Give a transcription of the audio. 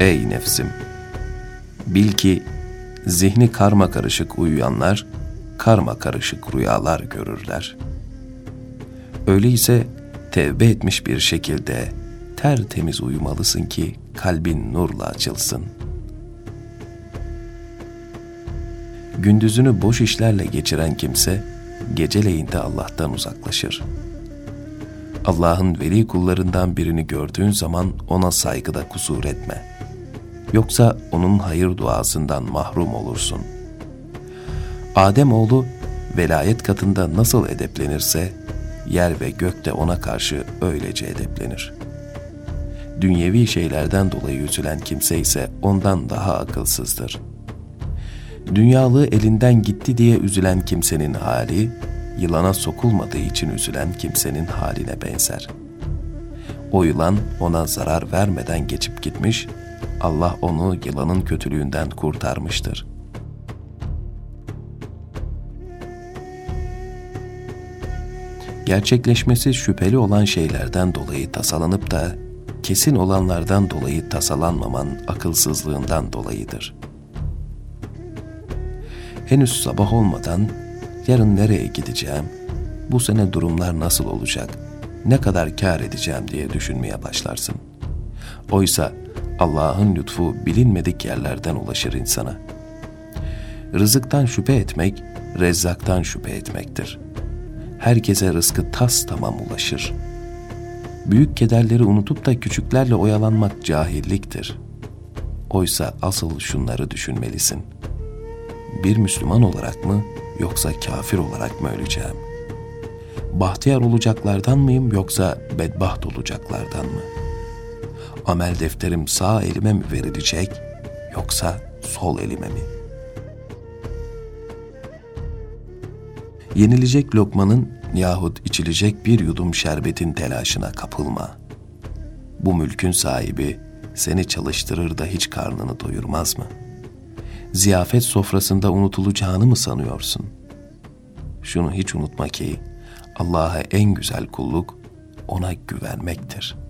Ey nefsim! Bil ki zihni karma karışık uyuyanlar karma karışık rüyalar görürler. Öyleyse tevbe etmiş bir şekilde tertemiz uyumalısın ki kalbin nurla açılsın. Gündüzünü boş işlerle geçiren kimse geceleyin de Allah'tan uzaklaşır. Allah'ın veli kullarından birini gördüğün zaman ona saygıda kusur etme. Yoksa onun hayır duasından mahrum olursun. Adem oğlu velayet katında nasıl edeplenirse yer ve gök de ona karşı öylece edeplenir. Dünyevi şeylerden dolayı üzülen kimse ise ondan daha akılsızdır. Dünyalığı elinden gitti diye üzülen kimsenin hali, yılana sokulmadığı için üzülen kimsenin haline benzer. O yılan ona zarar vermeden geçip gitmiş, Allah onu yılanın kötülüğünden kurtarmıştır.'' gerçekleşmesi şüpheli olan şeylerden dolayı tasalanıp da kesin olanlardan dolayı tasalanmaman akılsızlığından dolayıdır. Henüz sabah olmadan yarın nereye gideceğim, bu sene durumlar nasıl olacak, ne kadar kar edeceğim diye düşünmeye başlarsın. Oysa Allah'ın lütfu bilinmedik yerlerden ulaşır insana. Rızıktan şüphe etmek, rezzaktan şüphe etmektir.'' herkese rızkı tas tamam ulaşır. Büyük kederleri unutup da küçüklerle oyalanmak cahilliktir. Oysa asıl şunları düşünmelisin. Bir Müslüman olarak mı yoksa kafir olarak mı öleceğim? Bahtiyar olacaklardan mıyım yoksa bedbaht olacaklardan mı? Amel defterim sağ elime mi verilecek yoksa sol elime mi?'' Yenilecek lokmanın yahut içilecek bir yudum şerbetin telaşına kapılma. Bu mülkün sahibi seni çalıştırır da hiç karnını doyurmaz mı? Ziyafet sofrasında unutulacağını mı sanıyorsun? Şunu hiç unutma ki Allah'a en güzel kulluk ona güvenmektir.''